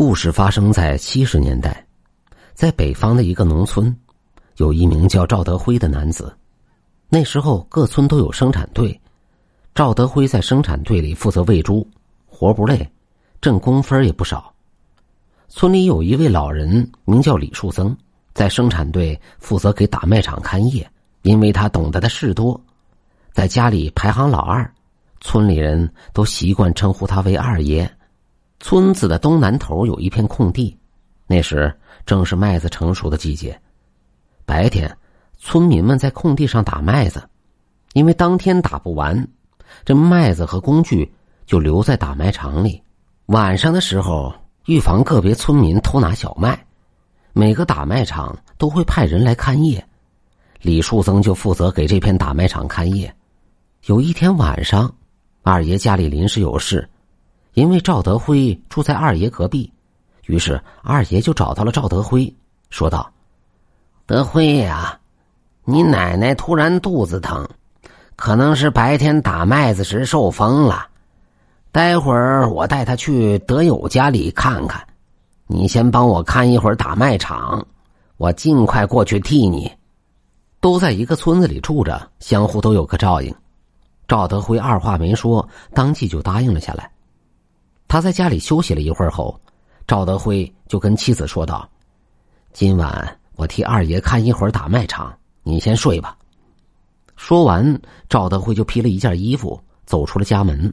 故事发生在七十年代，在北方的一个农村，有一名叫赵德辉的男子。那时候各村都有生产队，赵德辉在生产队里负责喂猪，活不累，挣工分也不少。村里有一位老人名叫李树增，在生产队负责给打麦场看夜，因为他懂得的事多，在家里排行老二，村里人都习惯称呼他为二爷。村子的东南头有一片空地，那时正是麦子成熟的季节。白天，村民们在空地上打麦子，因为当天打不完，这麦子和工具就留在打麦场里。晚上的时候，预防个别村民偷拿小麦，每个打麦场都会派人来看夜。李树增就负责给这片打麦场看夜。有一天晚上，二爷家里临时有事。因为赵德辉住在二爷隔壁，于是二爷就找到了赵德辉，说道：“德辉呀，你奶奶突然肚子疼，可能是白天打麦子时受风了。待会儿我带她去德友家里看看。你先帮我看一会儿打麦场，我尽快过去替你。都在一个村子里住着，相互都有个照应。”赵德辉二话没说，当即就答应了下来。他在家里休息了一会儿后，赵德辉就跟妻子说道：“今晚我替二爷看一会儿打麦场，你先睡吧。”说完，赵德辉就披了一件衣服，走出了家门，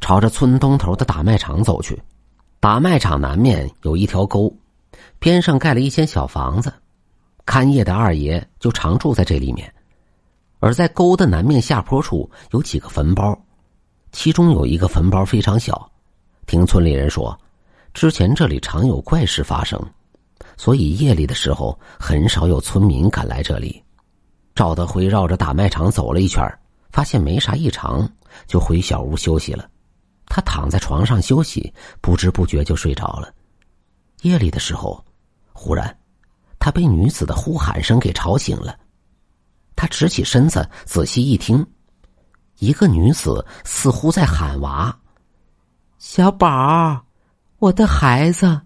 朝着村东头的打麦场走去。打麦场南面有一条沟，边上盖了一间小房子，看夜的二爷就常住在这里面。而在沟的南面下坡处有几个坟包，其中有一个坟包非常小。听村里人说，之前这里常有怪事发生，所以夜里的时候很少有村民敢来这里。赵德辉绕着大卖场走了一圈，发现没啥异常，就回小屋休息了。他躺在床上休息，不知不觉就睡着了。夜里的时候，忽然他被女子的呼喊声给吵醒了。他直起身子，仔细一听，一个女子似乎在喊娃。小宝，我的孩子，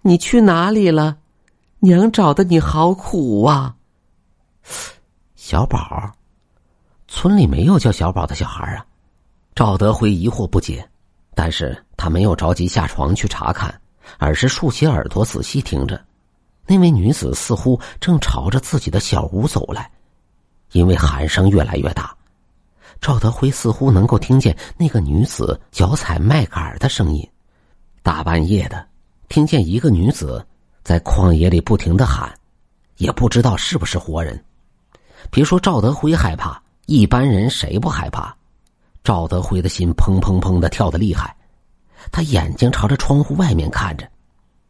你去哪里了？娘找的你好苦啊！小宝，村里没有叫小宝的小孩啊。赵德辉疑惑不解，但是他没有着急下床去查看，而是竖起耳朵仔细听着。那位女子似乎正朝着自己的小屋走来，因为喊声越来越大。赵德辉似乎能够听见那个女子脚踩麦秆的声音。大半夜的，听见一个女子在旷野里不停的喊，也不知道是不是活人。别说赵德辉害怕，一般人谁不害怕？赵德辉的心砰砰砰的跳得厉害，他眼睛朝着窗户外面看着，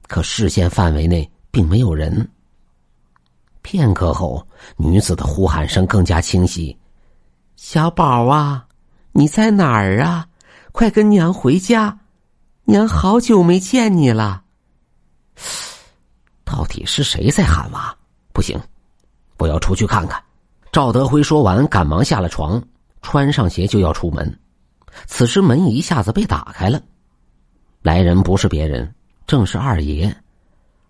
可视线范围内并没有人。片刻后，女子的呼喊声更加清晰。小宝啊，你在哪儿啊？快跟娘回家，娘好久没见你了。到底是谁在喊娃？不行，我要出去看看。赵德辉说完，赶忙下了床，穿上鞋就要出门。此时门一下子被打开了，来人不是别人，正是二爷。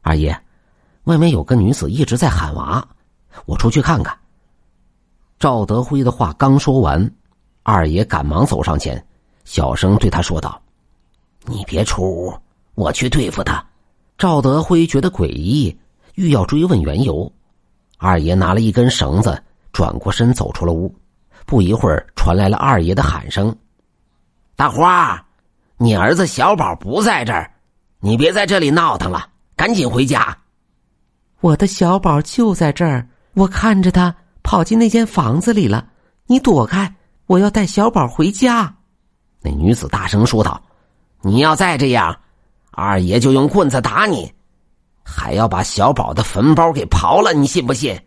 二爷，外面有个女子一直在喊娃，我出去看看。赵德辉的话刚说完，二爷赶忙走上前，小声对他说道：“你别出屋，我去对付他。”赵德辉觉得诡异，欲要追问缘由。二爷拿了一根绳子，转过身走出了屋。不一会儿，传来了二爷的喊声：“大花，你儿子小宝不在这儿，你别在这里闹腾了，赶紧回家。”我的小宝就在这儿，我看着他。跑进那间房子里了，你躲开！我要带小宝回家。”那女子大声说道，“你要再这样，二爷就用棍子打你，还要把小宝的坟包给刨了，你信不信？”“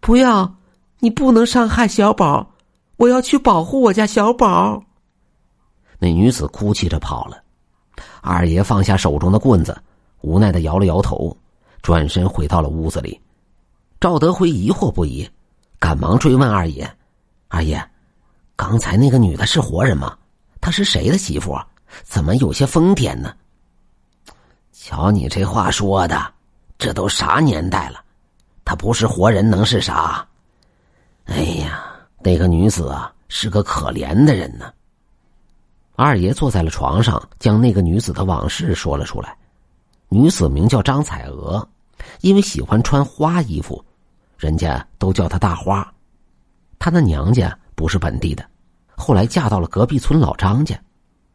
不要！你不能伤害小宝，我要去保护我家小宝。”那女子哭泣着跑了。二爷放下手中的棍子，无奈的摇了摇头，转身回到了屋子里。赵德辉疑惑不已，赶忙追问二爷：“二爷，刚才那个女的是活人吗？她是谁的媳妇？怎么有些疯癫呢？”瞧你这话说的，这都啥年代了？她不是活人能是啥？哎呀，那个女子啊，是个可怜的人呢。二爷坐在了床上，将那个女子的往事说了出来。女子名叫张彩娥，因为喜欢穿花衣服，人家都叫她大花。她的娘家不是本地的，后来嫁到了隔壁村老张家。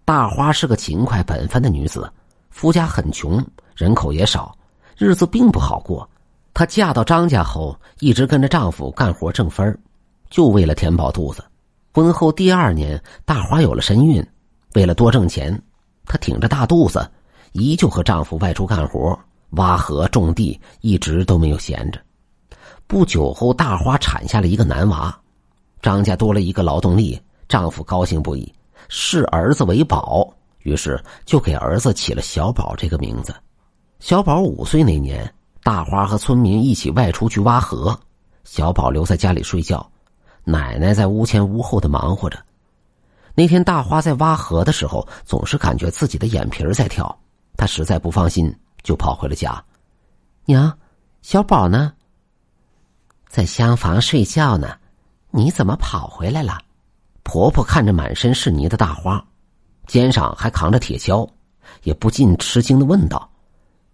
大花是个勤快本分的女子，夫家很穷，人口也少，日子并不好过。她嫁到张家后，一直跟着丈夫干活挣分就为了填饱肚子。婚后第二年，大花有了身孕。为了多挣钱，她挺着大肚子，依旧和丈夫外出干活、挖河、种地，一直都没有闲着。不久后，大花产下了一个男娃，张家多了一个劳动力，丈夫高兴不已，视儿子为宝，于是就给儿子起了小宝这个名字。小宝五岁那年，大花和村民一起外出去挖河，小宝留在家里睡觉，奶奶在屋前屋后的忙活着。那天大花在挖河的时候，总是感觉自己的眼皮在跳，她实在不放心，就跑回了家。娘，小宝呢？在厢房睡觉呢。你怎么跑回来了？婆婆看着满身是泥的大花，肩上还扛着铁锹，也不禁吃惊的问道：“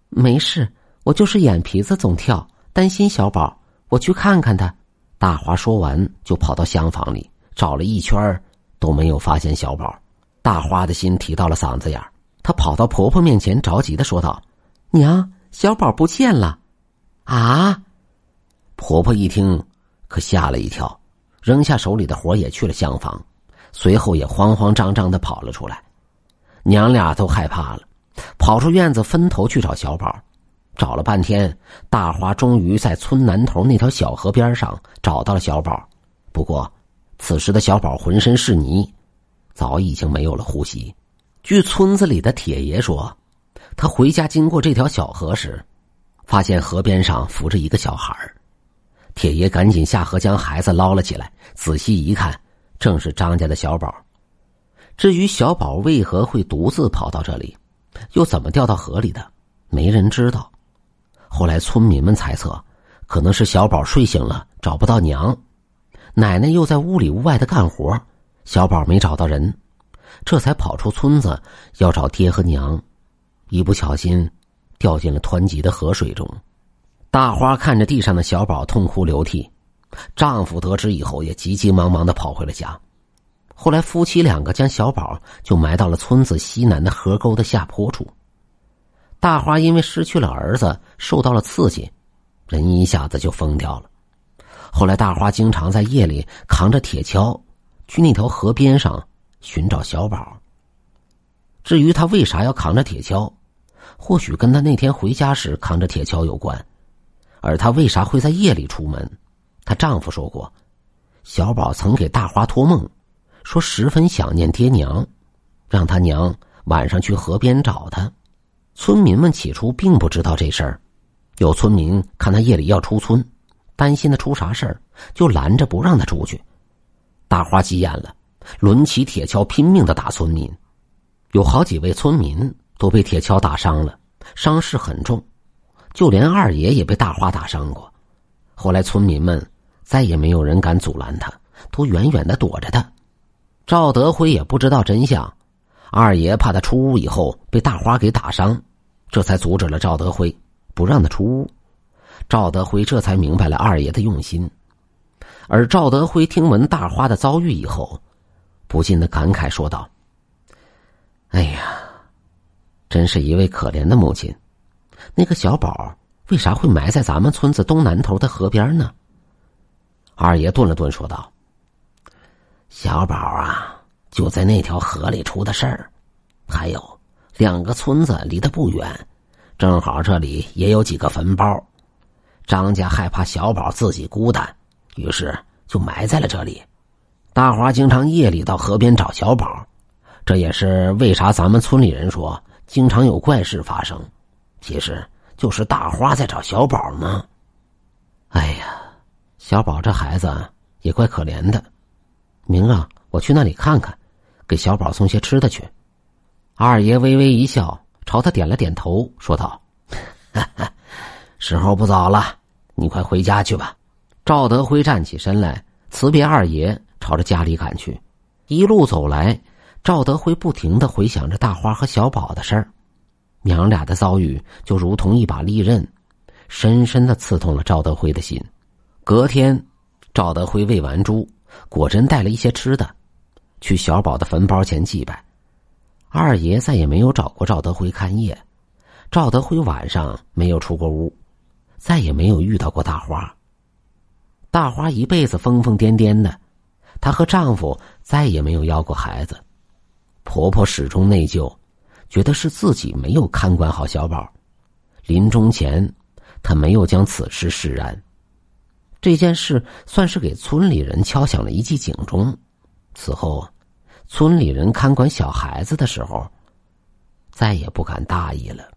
没事，我就是眼皮子总跳，担心小宝，我去看看他。”大花说完，就跑到厢房里找了一圈都没有发现小宝，大花的心提到了嗓子眼。她跑到婆婆面前，着急的说道：“娘，小宝不见了！”啊！婆婆一听，可吓了一跳，扔下手里的活也去了厢房，随后也慌慌张张的跑了出来。娘俩都害怕了，跑出院子，分头去找小宝。找了半天，大花终于在村南头那条小河边上找到了小宝。不过，此时的小宝浑身是泥，早已经没有了呼吸。据村子里的铁爷说，他回家经过这条小河时，发现河边上浮着一个小孩铁爷赶紧下河将孩子捞了起来，仔细一看，正是张家的小宝。至于小宝为何会独自跑到这里，又怎么掉到河里的，没人知道。后来村民们猜测，可能是小宝睡醒了，找不到娘。奶奶又在屋里屋外的干活，小宝没找到人，这才跑出村子要找爹和娘，一不小心掉进了湍急的河水中。大花看着地上的小宝痛哭流涕，丈夫得知以后也急急忙忙的跑回了家。后来夫妻两个将小宝就埋到了村子西南的河沟的下坡处。大花因为失去了儿子，受到了刺激，人一下子就疯掉了。后来，大花经常在夜里扛着铁锹，去那条河边上寻找小宝。至于他为啥要扛着铁锹，或许跟他那天回家时扛着铁锹有关。而她为啥会在夜里出门？她丈夫说过，小宝曾给大花托梦，说十分想念爹娘，让他娘晚上去河边找他。村民们起初并不知道这事儿，有村民看他夜里要出村。担心他出啥事儿，就拦着不让他出去。大花急眼了，抡起铁锹拼命的打村民，有好几位村民都被铁锹打伤了，伤势很重，就连二爷也被大花打伤过。后来村民们再也没有人敢阻拦他，都远远的躲着他。赵德辉也不知道真相，二爷怕他出屋以后被大花给打伤，这才阻止了赵德辉，不让他出屋。赵德辉这才明白了二爷的用心，而赵德辉听闻大花的遭遇以后，不禁的感慨说道：“哎呀，真是一位可怜的母亲。那个小宝为啥会埋在咱们村子东南头的河边呢？”二爷顿了顿说道：“小宝啊，就在那条河里出的事儿。还有两个村子离得不远，正好这里也有几个坟包。”张家害怕小宝自己孤单，于是就埋在了这里。大华经常夜里到河边找小宝，这也是为啥咱们村里人说经常有怪事发生。其实就是大花在找小宝呢。哎呀，小宝这孩子也怪可怜的。明儿我去那里看看，给小宝送些吃的去。二爷微微一笑，朝他点了点头，说道：“时候不早了，你快回家去吧。”赵德辉站起身来，辞别二爷，朝着家里赶去。一路走来，赵德辉不停的回想着大花和小宝的事儿，娘俩的遭遇就如同一把利刃，深深的刺痛了赵德辉的心。隔天，赵德辉喂完猪，果真带了一些吃的，去小宝的坟包前祭拜。二爷再也没有找过赵德辉看夜，赵德辉晚上没有出过屋，再也没有遇到过大花。大花一辈子疯疯癫癫的，她和丈夫再也没有要过孩子。婆婆始终内疚，觉得是自己没有看管好小宝。临终前，他没有将此事释然。这件事算是给村里人敲响了一记警钟。此后，村里人看管小孩子的时候，再也不敢大意了。